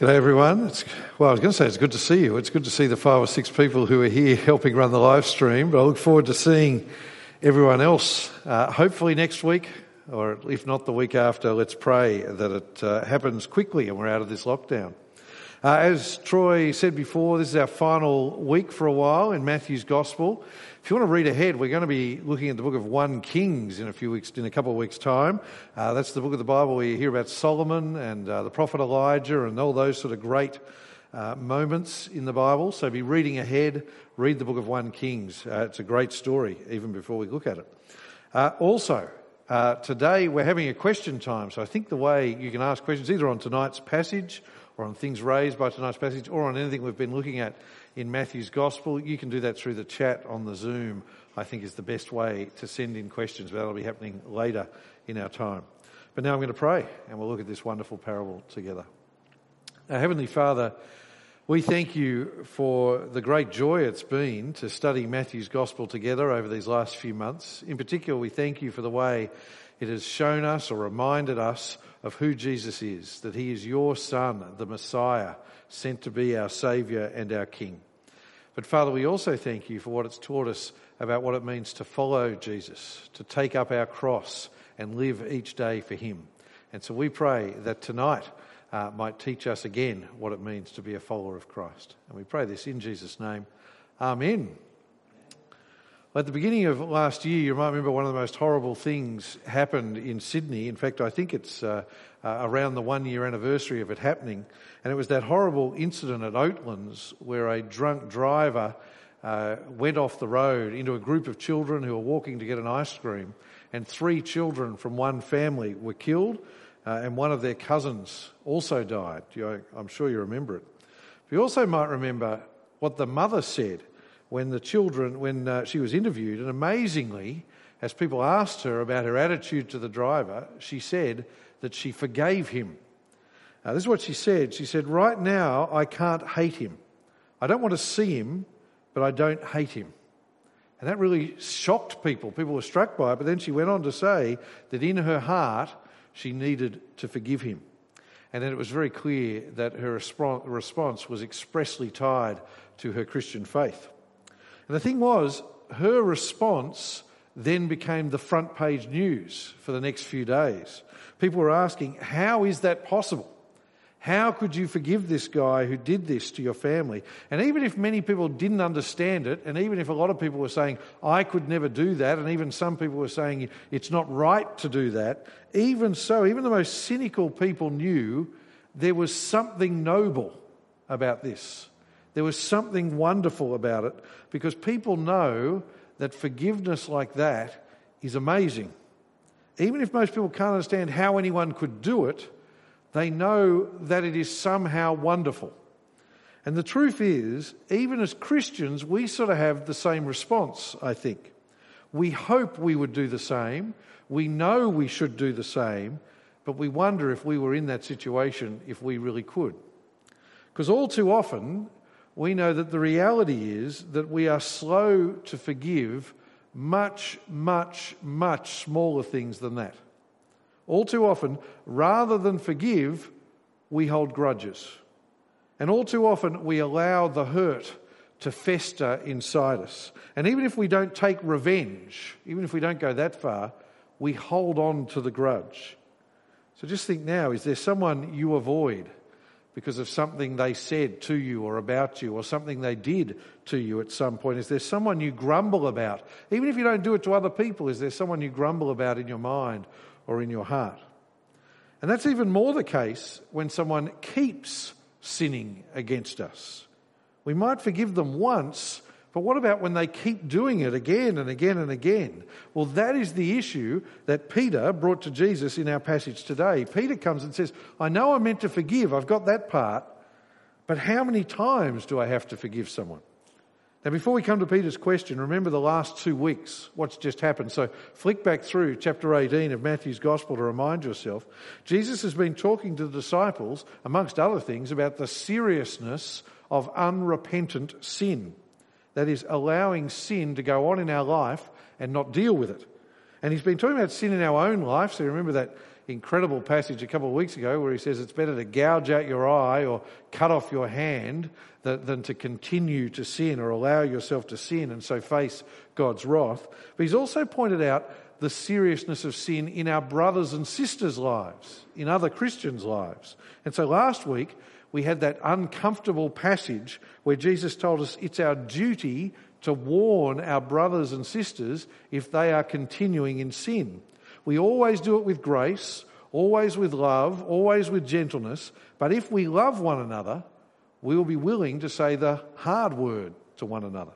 G'day everyone. It's, well, I was going to say it's good to see you. It's good to see the five or six people who are here helping run the live stream, but I look forward to seeing everyone else. Uh, hopefully next week, or if not the week after, let's pray that it uh, happens quickly and we're out of this lockdown. Uh, as Troy said before, this is our final week for a while in Matthew's Gospel. If you want to read ahead, we're going to be looking at the book of 1 Kings in a few weeks, in a couple of weeks' time. Uh, that's the book of the Bible where you hear about Solomon and uh, the prophet Elijah and all those sort of great uh, moments in the Bible. So be reading ahead, read the book of 1 Kings. Uh, it's a great story, even before we look at it. Uh, also, uh, today we're having a question time. So I think the way you can ask questions either on tonight's passage or on things raised by tonight's passage or on anything we've been looking at in Matthew's Gospel. You can do that through the chat on the Zoom, I think is the best way to send in questions, but that'll be happening later in our time. But now I'm going to pray and we'll look at this wonderful parable together. Our Heavenly Father, we thank you for the great joy it's been to study Matthew's Gospel together over these last few months. In particular, we thank you for the way it has shown us or reminded us of who Jesus is, that he is your Son, the Messiah, sent to be our Saviour and our King. But Father, we also thank you for what it's taught us about what it means to follow Jesus, to take up our cross and live each day for him. And so we pray that tonight uh, might teach us again what it means to be a follower of Christ. And we pray this in Jesus' name. Amen. At the beginning of last year, you might remember one of the most horrible things happened in Sydney. In fact, I think it's uh, uh, around the one year anniversary of it happening. And it was that horrible incident at Oatlands where a drunk driver uh, went off the road into a group of children who were walking to get an ice cream. And three children from one family were killed, uh, and one of their cousins also died. You, I'm sure you remember it. You also might remember what the mother said when the children, when uh, she was interviewed, and amazingly, as people asked her about her attitude to the driver, she said that she forgave him. This is what she said. She said, Right now, I can't hate him. I don't want to see him, but I don't hate him. And that really shocked people. People were struck by it. But then she went on to say that in her heart, she needed to forgive him. And then it was very clear that her response was expressly tied to her Christian faith. And the thing was, her response then became the front page news for the next few days. People were asking, How is that possible? How could you forgive this guy who did this to your family? And even if many people didn't understand it, and even if a lot of people were saying, I could never do that, and even some people were saying, it's not right to do that, even so, even the most cynical people knew there was something noble about this. There was something wonderful about it because people know that forgiveness like that is amazing. Even if most people can't understand how anyone could do it, they know that it is somehow wonderful. And the truth is, even as Christians, we sort of have the same response, I think. We hope we would do the same. We know we should do the same, but we wonder if we were in that situation, if we really could. Because all too often, we know that the reality is that we are slow to forgive much, much, much smaller things than that. All too often, rather than forgive, we hold grudges. And all too often, we allow the hurt to fester inside us. And even if we don't take revenge, even if we don't go that far, we hold on to the grudge. So just think now is there someone you avoid? Because of something they said to you or about you or something they did to you at some point? Is there someone you grumble about? Even if you don't do it to other people, is there someone you grumble about in your mind or in your heart? And that's even more the case when someone keeps sinning against us. We might forgive them once, but what about when they keep doing it again and again and again? Well, that is the issue that Peter brought to Jesus in our passage today. Peter comes and says, I know I'm meant to forgive, I've got that part, but how many times do I have to forgive someone? Now, before we come to Peter's question, remember the last two weeks, what's just happened. So, flick back through chapter 18 of Matthew's Gospel to remind yourself. Jesus has been talking to the disciples, amongst other things, about the seriousness of unrepentant sin. That is, allowing sin to go on in our life and not deal with it. And he's been talking about sin in our own life. So remember that incredible passage a couple of weeks ago where he says it's better to gouge out your eye or cut off your hand than, than to continue to sin or allow yourself to sin and so face God's wrath. But he's also pointed out the seriousness of sin in our brothers and sisters' lives, in other Christians' lives. And so last week, we had that uncomfortable passage where Jesus told us it's our duty to warn our brothers and sisters if they are continuing in sin. We always do it with grace, always with love, always with gentleness, but if we love one another, we will be willing to say the hard word to one another.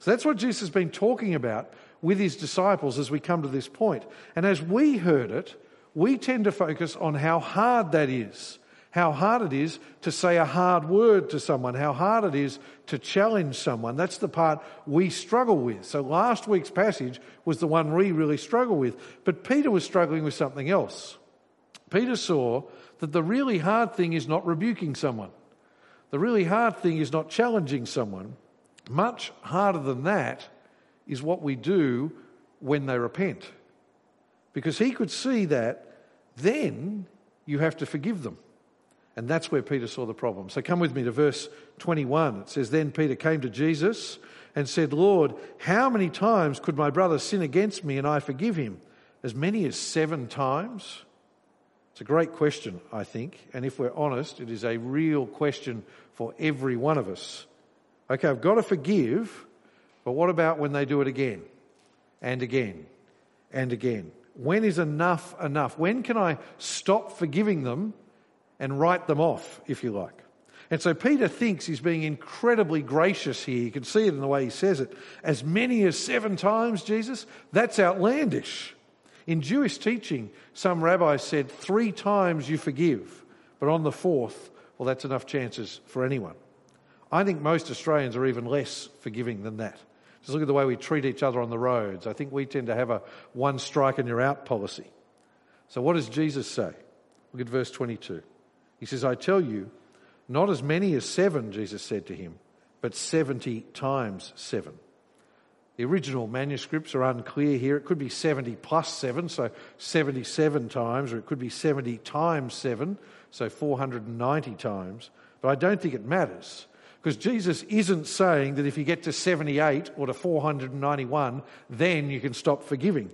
So that's what Jesus has been talking about with his disciples as we come to this point. And as we heard it, we tend to focus on how hard that is how hard it is to say a hard word to someone, how hard it is to challenge someone. That's the part we struggle with. So last week's passage was the one we really struggle with. But Peter was struggling with something else. Peter saw that the really hard thing is not rebuking someone. The really hard thing is not challenging someone. Much harder than that is what we do when they repent. Because he could see that then you have to forgive them. And that's where Peter saw the problem. So come with me to verse 21. It says, Then Peter came to Jesus and said, Lord, how many times could my brother sin against me and I forgive him? As many as seven times? It's a great question, I think. And if we're honest, it is a real question for every one of us. Okay, I've got to forgive, but what about when they do it again and again and again? When is enough enough? When can I stop forgiving them and write them off, if you like. And so Peter thinks he's being incredibly gracious here. You can see it in the way he says it. As many as seven times, Jesus? That's outlandish. In Jewish teaching, some rabbis said three times you forgive, but on the fourth, well, that's enough chances for anyone. I think most Australians are even less forgiving than that. Just look at the way we treat each other on the roads. I think we tend to have a one strike and you're out policy. So, what does Jesus say? Look at verse 22. He says, I tell you, not as many as seven, Jesus said to him, but 70 times seven. The original manuscripts are unclear here. It could be 70 plus 7, so 77 times, or it could be 70 times 7, so 490 times. But I don't think it matters because Jesus isn't saying that if you get to 78 or to 491, then you can stop forgiving.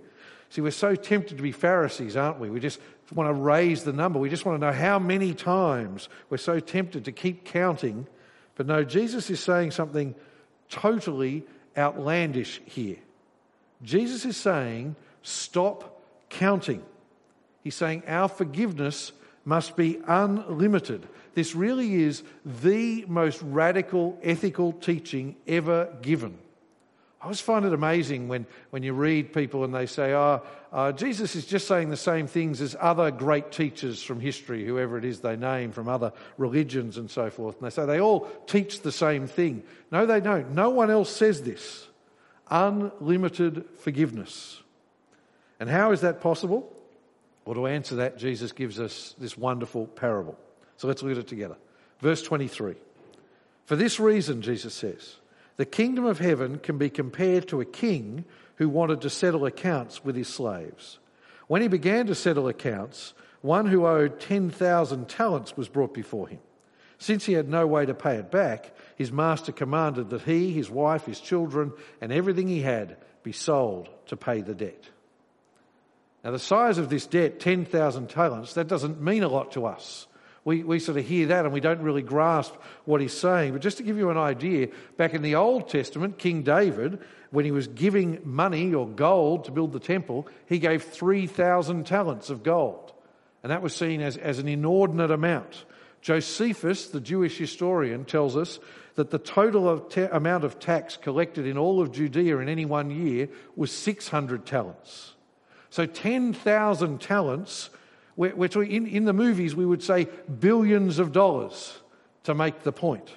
See, we're so tempted to be Pharisees, aren't we? We just want to raise the number. We just want to know how many times. We're so tempted to keep counting. But no, Jesus is saying something totally outlandish here. Jesus is saying, stop counting. He's saying our forgiveness must be unlimited. This really is the most radical ethical teaching ever given. I always find it amazing when, when you read people and they say, oh, uh, Jesus is just saying the same things as other great teachers from history, whoever it is they name from other religions and so forth. And they say they all teach the same thing. No, they don't. No one else says this. Unlimited forgiveness. And how is that possible? Well, to answer that, Jesus gives us this wonderful parable. So let's look at it together. Verse 23. For this reason, Jesus says, the kingdom of heaven can be compared to a king who wanted to settle accounts with his slaves. When he began to settle accounts, one who owed 10,000 talents was brought before him. Since he had no way to pay it back, his master commanded that he, his wife, his children, and everything he had be sold to pay the debt. Now, the size of this debt, 10,000 talents, that doesn't mean a lot to us. We, we sort of hear that and we don't really grasp what he's saying. But just to give you an idea, back in the Old Testament, King David, when he was giving money or gold to build the temple, he gave 3,000 talents of gold. And that was seen as, as an inordinate amount. Josephus, the Jewish historian, tells us that the total of amount of tax collected in all of Judea in any one year was 600 talents. So 10,000 talents we're, we're talking, in, in the movies, we would say billions of dollars to make the point.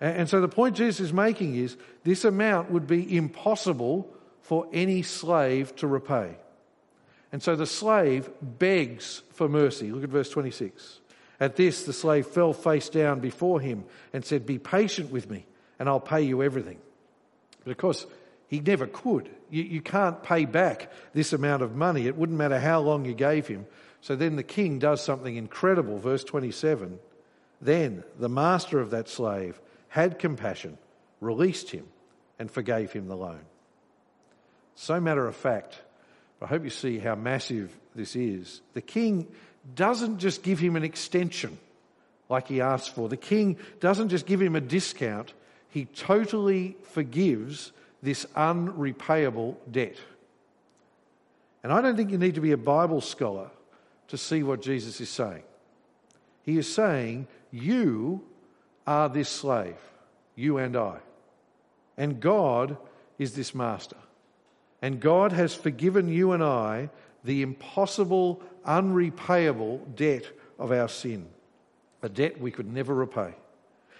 And, and so the point Jesus is making is this amount would be impossible for any slave to repay. And so the slave begs for mercy. Look at verse 26. At this, the slave fell face down before him and said, Be patient with me, and I'll pay you everything. But of course, he never could. You, you can't pay back this amount of money. It wouldn't matter how long you gave him. So then the king does something incredible. Verse 27 Then the master of that slave had compassion, released him, and forgave him the loan. So matter of fact, I hope you see how massive this is. The king doesn't just give him an extension like he asked for. The king doesn't just give him a discount, he totally forgives this unrepayable debt. And I don't think you need to be a Bible scholar to see what Jesus is saying. He is saying, You are this slave, you and I. And God is this master. And God has forgiven you and I the impossible, unrepayable debt of our sin, a debt we could never repay.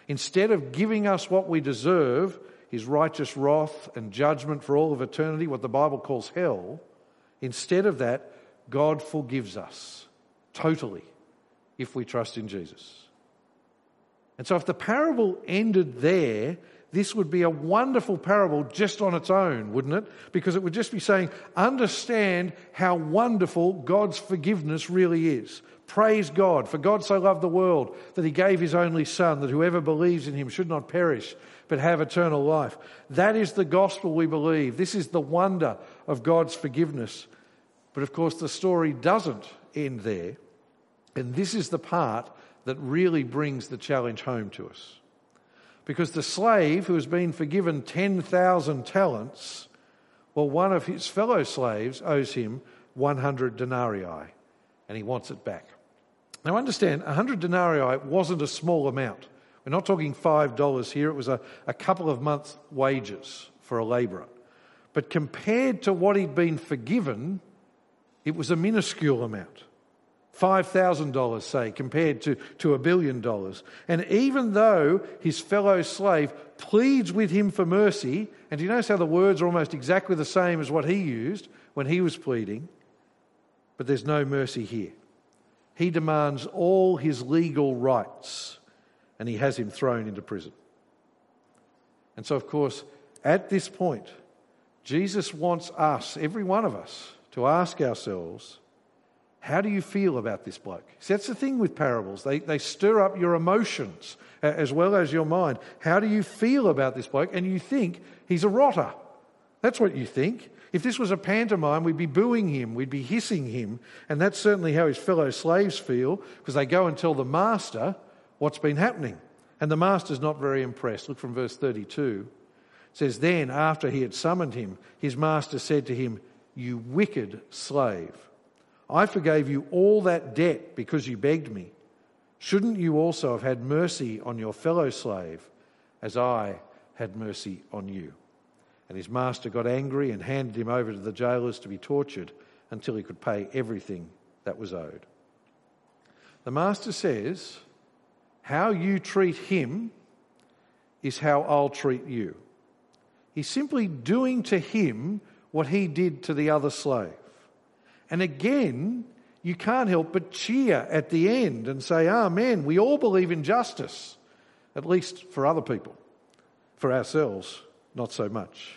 Instead of giving us what we deserve, his righteous wrath and judgment for all of eternity, what the Bible calls hell, instead of that, God forgives us totally if we trust in Jesus. And so, if the parable ended there, this would be a wonderful parable just on its own, wouldn't it? Because it would just be saying, understand how wonderful God's forgiveness really is. Praise God, for God so loved the world that he gave his only Son, that whoever believes in him should not perish, but have eternal life. That is the gospel we believe. This is the wonder of God's forgiveness. But of course, the story doesn't end there. And this is the part that really brings the challenge home to us. Because the slave who has been forgiven 10,000 talents, well, one of his fellow slaves owes him 100 denarii and he wants it back. Now, understand, 100 denarii wasn't a small amount. We're not talking $5 here, it was a, a couple of months' wages for a labourer. But compared to what he'd been forgiven, it was a minuscule amount. $5,000, say, compared to, to a billion dollars. And even though his fellow slave pleads with him for mercy, and you notice how the words are almost exactly the same as what he used when he was pleading, but there's no mercy here. He demands all his legal rights and he has him thrown into prison. And so, of course, at this point, Jesus wants us, every one of us, to ask ourselves, how do you feel about this bloke? See, that's the thing with parables. They, they stir up your emotions as well as your mind. How do you feel about this bloke? And you think he's a rotter. That's what you think. If this was a pantomime, we'd be booing him, we'd be hissing him. And that's certainly how his fellow slaves feel because they go and tell the master what's been happening. And the master's not very impressed. Look from verse 32. It says, Then, after he had summoned him, his master said to him, You wicked slave. I forgave you all that debt because you begged me. Shouldn't you also have had mercy on your fellow slave as I had mercy on you? And his master got angry and handed him over to the jailers to be tortured until he could pay everything that was owed. The master says, How you treat him is how I'll treat you. He's simply doing to him what he did to the other slave. And again, you can't help but cheer at the end and say, ah, Amen. We all believe in justice, at least for other people. For ourselves, not so much.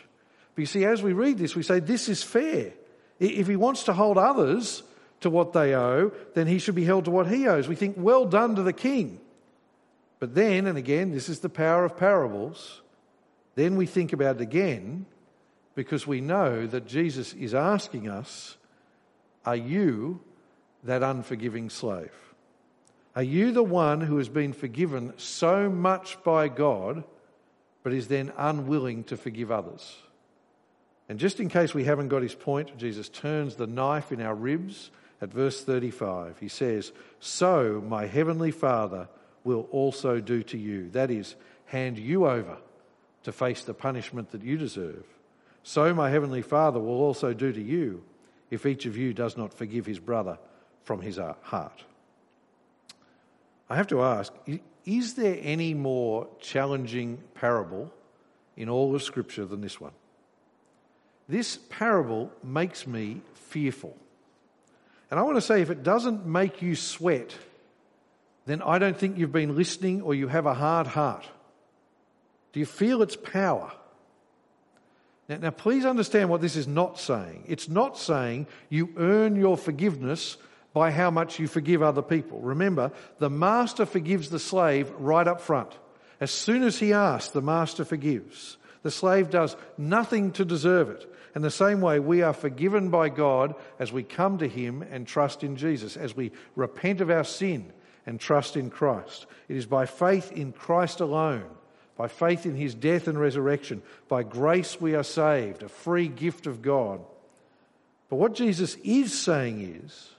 But you see, as we read this, we say, This is fair. If he wants to hold others to what they owe, then he should be held to what he owes. We think, Well done to the king. But then, and again, this is the power of parables, then we think about it again because we know that Jesus is asking us are you that unforgiving slave? Are you the one who has been forgiven so much by God, but is then unwilling to forgive others? And just in case we haven't got his point, Jesus turns the knife in our ribs at verse 35. He says, So my heavenly Father will also do to you. That is, hand you over to face the punishment that you deserve. So my heavenly Father will also do to you if each of you does not forgive his brother from his heart. I have to ask is there any more challenging parable in all of Scripture than this one? This parable makes me fearful. And I want to say if it doesn't make you sweat, then I don't think you've been listening or you have a hard heart. Do you feel its power? Now, now, please understand what this is not saying. It's not saying you earn your forgiveness by how much you forgive other people. Remember, the master forgives the slave right up front. As soon as he asks, the master forgives. The slave does nothing to deserve it. In the same way, we are forgiven by God as we come to Him and trust in Jesus, as we repent of our sin and trust in Christ. It is by faith in Christ alone, by faith in His death and resurrection, by grace we are saved, a free gift of God. But what Jesus is saying is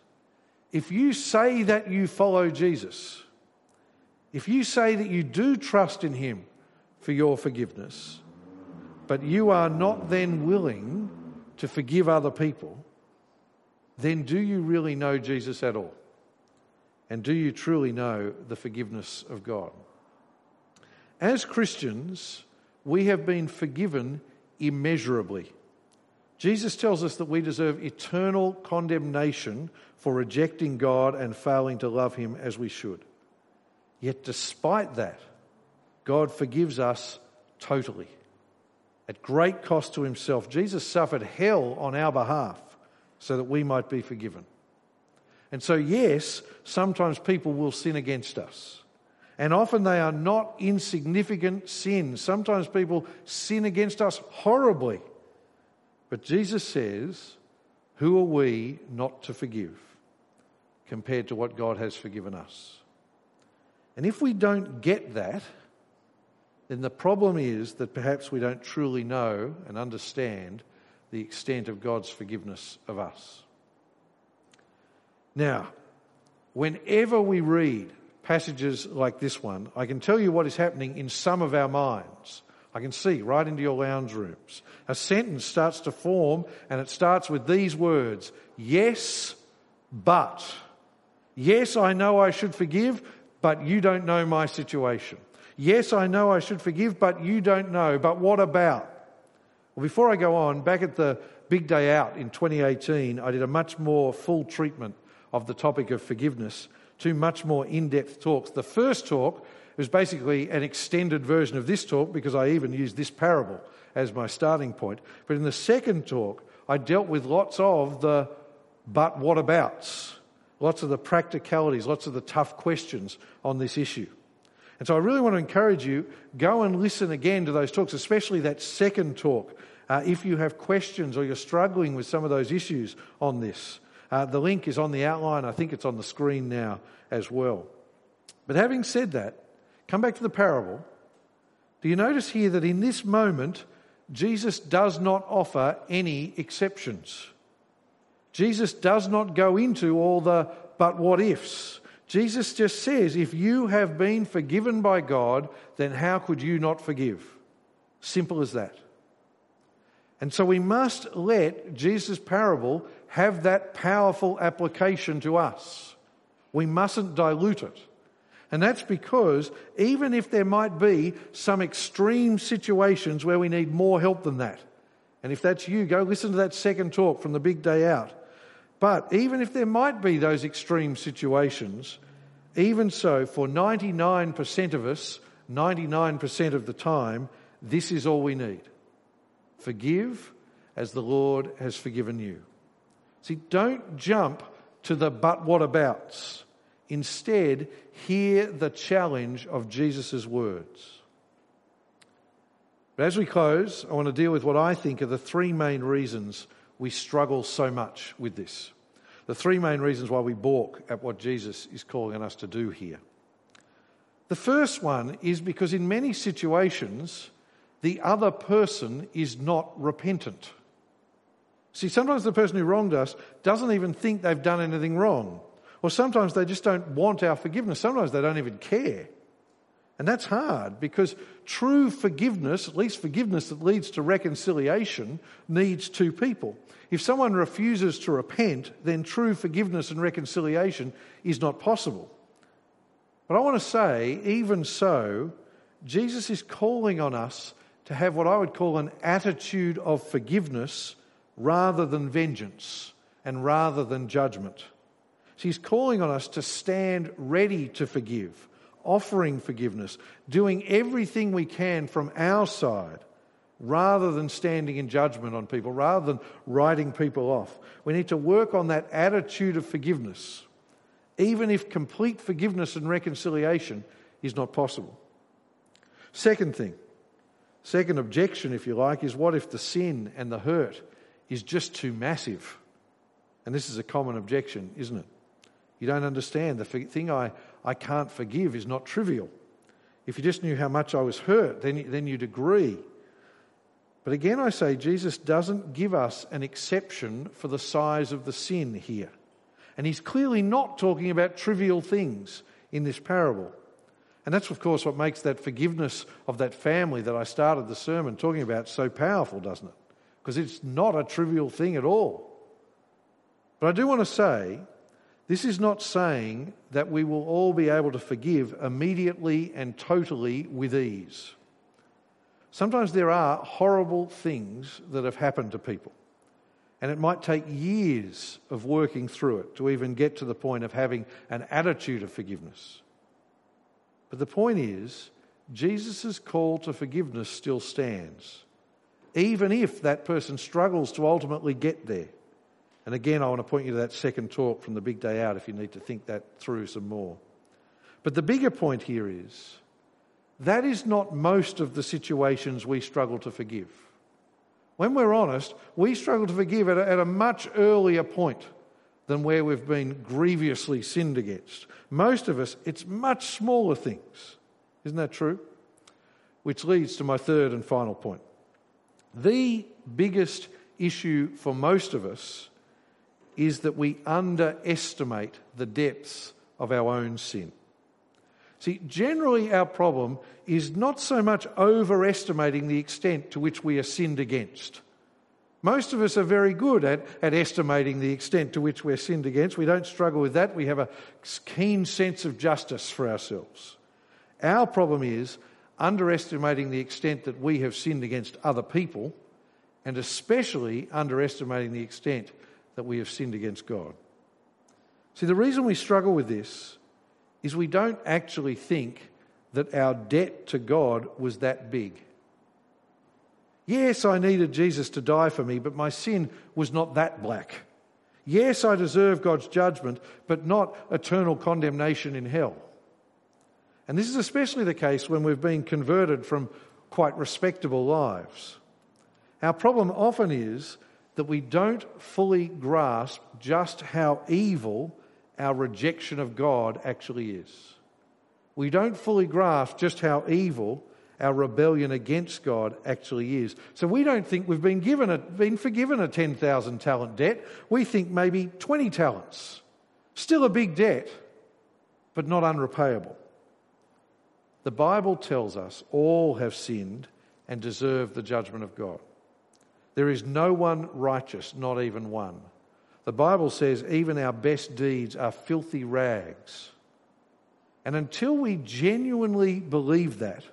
if you say that you follow Jesus, if you say that you do trust in Him for your forgiveness, but you are not then willing to forgive other people, then do you really know Jesus at all? And do you truly know the forgiveness of God? As Christians, we have been forgiven immeasurably. Jesus tells us that we deserve eternal condemnation for rejecting God and failing to love Him as we should. Yet, despite that, God forgives us totally. At great cost to himself, Jesus suffered hell on our behalf so that we might be forgiven. And so, yes, sometimes people will sin against us. And often they are not insignificant sins. Sometimes people sin against us horribly. But Jesus says, Who are we not to forgive compared to what God has forgiven us? And if we don't get that, then the problem is that perhaps we don't truly know and understand the extent of God's forgiveness of us. Now, whenever we read passages like this one, I can tell you what is happening in some of our minds. I can see right into your lounge rooms. A sentence starts to form and it starts with these words Yes, but. Yes, I know I should forgive, but you don't know my situation. Yes, I know I should forgive, but you don't know. But what about? Well, before I go on, back at the big day out in 2018, I did a much more full treatment of the topic of forgiveness, two much more in depth talks. The first talk was basically an extended version of this talk because I even used this parable as my starting point. But in the second talk, I dealt with lots of the but what abouts, lots of the practicalities, lots of the tough questions on this issue. And so I really want to encourage you, go and listen again to those talks, especially that second talk, uh, if you have questions or you're struggling with some of those issues on this. Uh, the link is on the outline. I think it's on the screen now as well. But having said that, come back to the parable. Do you notice here that in this moment, Jesus does not offer any exceptions? Jesus does not go into all the but what ifs. Jesus just says, if you have been forgiven by God, then how could you not forgive? Simple as that. And so we must let Jesus' parable have that powerful application to us. We mustn't dilute it. And that's because even if there might be some extreme situations where we need more help than that, and if that's you, go listen to that second talk from the big day out. But even if there might be those extreme situations, even so, for 99% of us, 99% of the time, this is all we need. Forgive as the Lord has forgiven you. See, don't jump to the but what abouts. Instead, hear the challenge of Jesus' words. But as we close, I want to deal with what I think are the three main reasons we struggle so much with this. The three main reasons why we balk at what Jesus is calling on us to do here. The first one is because in many situations, the other person is not repentant. See, sometimes the person who wronged us doesn't even think they've done anything wrong. Or sometimes they just don't want our forgiveness. Sometimes they don't even care. And that's hard because true forgiveness, at least forgiveness that leads to reconciliation, needs two people. If someone refuses to repent, then true forgiveness and reconciliation is not possible. But I want to say, even so, Jesus is calling on us to have what I would call an attitude of forgiveness rather than vengeance and rather than judgment. So he's calling on us to stand ready to forgive offering forgiveness, doing everything we can from our side rather than standing in judgment on people, rather than writing people off. We need to work on that attitude of forgiveness. even if complete forgiveness and reconciliation is not possible. Second thing, second objection, if you like, is what if the sin and the hurt is just too massive? And this is a common objection, isn't it? You don't understand. The thing I, I can't forgive is not trivial. If you just knew how much I was hurt, then, then you'd agree. But again, I say Jesus doesn't give us an exception for the size of the sin here. And he's clearly not talking about trivial things in this parable. And that's, of course, what makes that forgiveness of that family that I started the sermon talking about so powerful, doesn't it? Because it's not a trivial thing at all. But I do want to say this is not saying that we will all be able to forgive immediately and totally with ease. Sometimes there are horrible things that have happened to people. And it might take years of working through it to even get to the point of having an attitude of forgiveness. But the point is, Jesus' call to forgiveness still stands, even if that person struggles to ultimately get there. And again, I want to point you to that second talk from the big day out if you need to think that through some more. But the bigger point here is that is not most of the situations we struggle to forgive. When we're honest, we struggle to forgive at a, at a much earlier point than where we've been grievously sinned against. Most of us, it's much smaller things. Isn't that true? Which leads to my third and final point. The biggest issue for most of us is that we underestimate the depths of our own sin. See, generally, our problem is not so much overestimating the extent to which we are sinned against. Most of us are very good at, at estimating the extent to which we're sinned against. We don't struggle with that. We have a keen sense of justice for ourselves. Our problem is underestimating the extent that we have sinned against other people, and especially underestimating the extent that we have sinned against God. See, the reason we struggle with this is we don't actually think that our debt to God was that big. Yes, I needed Jesus to die for me, but my sin was not that black. Yes, I deserve God's judgment, but not eternal condemnation in hell. And this is especially the case when we've been converted from quite respectable lives. Our problem often is that we don't fully grasp just how evil our rejection of God actually is. We don't fully grasp just how evil our rebellion against God actually is. So we don't think we've been given a, been forgiven a 10,000 talent debt. We think maybe 20 talents. Still a big debt, but not unrepayable. The Bible tells us all have sinned and deserve the judgment of God. There is no one righteous, not even one. The Bible says even our best deeds are filthy rags. And until we genuinely believe that,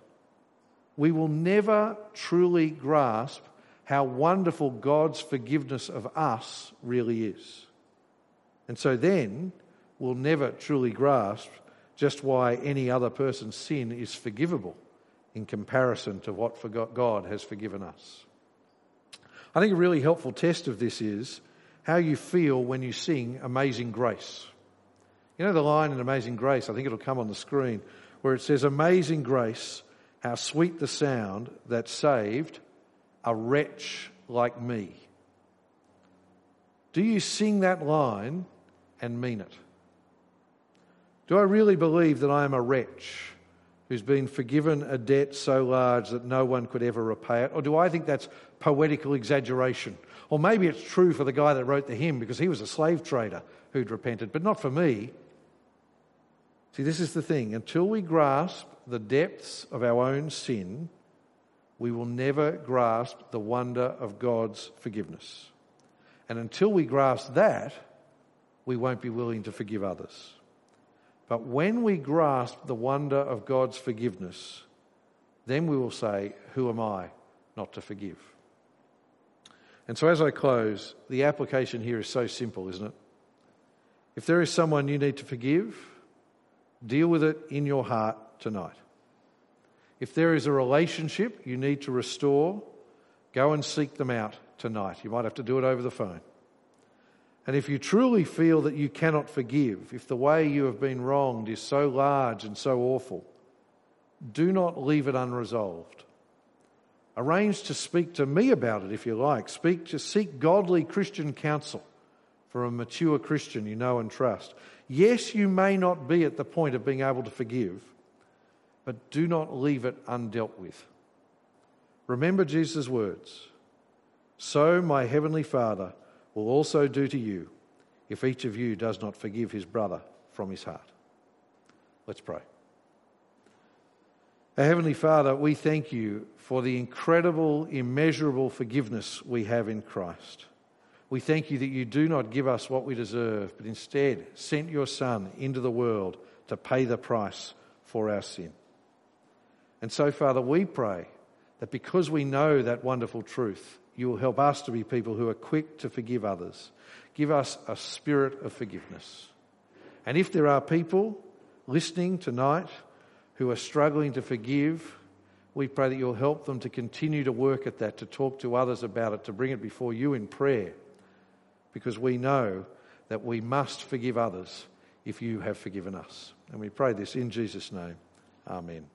we will never truly grasp how wonderful God's forgiveness of us really is. And so then we'll never truly grasp just why any other person's sin is forgivable in comparison to what God has forgiven us. I think a really helpful test of this is how you feel when you sing Amazing Grace. You know the line in Amazing Grace, I think it'll come on the screen, where it says, Amazing Grace, how sweet the sound that saved a wretch like me. Do you sing that line and mean it? Do I really believe that I am a wretch who's been forgiven a debt so large that no one could ever repay it? Or do I think that's poetical exaggeration? Or maybe it's true for the guy that wrote the hymn because he was a slave trader who'd repented, but not for me. See, this is the thing. Until we grasp the depths of our own sin, we will never grasp the wonder of God's forgiveness. And until we grasp that, we won't be willing to forgive others. But when we grasp the wonder of God's forgiveness, then we will say, Who am I not to forgive? And so, as I close, the application here is so simple, isn't it? If there is someone you need to forgive, deal with it in your heart tonight. If there is a relationship you need to restore, go and seek them out tonight. You might have to do it over the phone. And if you truly feel that you cannot forgive, if the way you have been wronged is so large and so awful, do not leave it unresolved. Arrange to speak to me about it if you like. Speak to seek godly Christian counsel from a mature Christian you know and trust. Yes, you may not be at the point of being able to forgive, but do not leave it undealt with. Remember Jesus' words So my heavenly Father will also do to you if each of you does not forgive his brother from his heart. Let's pray. Our Heavenly Father, we thank you for the incredible, immeasurable forgiveness we have in Christ. We thank you that you do not give us what we deserve, but instead sent your Son into the world to pay the price for our sin. And so, Father, we pray that because we know that wonderful truth, you will help us to be people who are quick to forgive others. Give us a spirit of forgiveness. And if there are people listening tonight, who are struggling to forgive, we pray that you'll help them to continue to work at that, to talk to others about it, to bring it before you in prayer, because we know that we must forgive others if you have forgiven us. And we pray this in Jesus' name. Amen.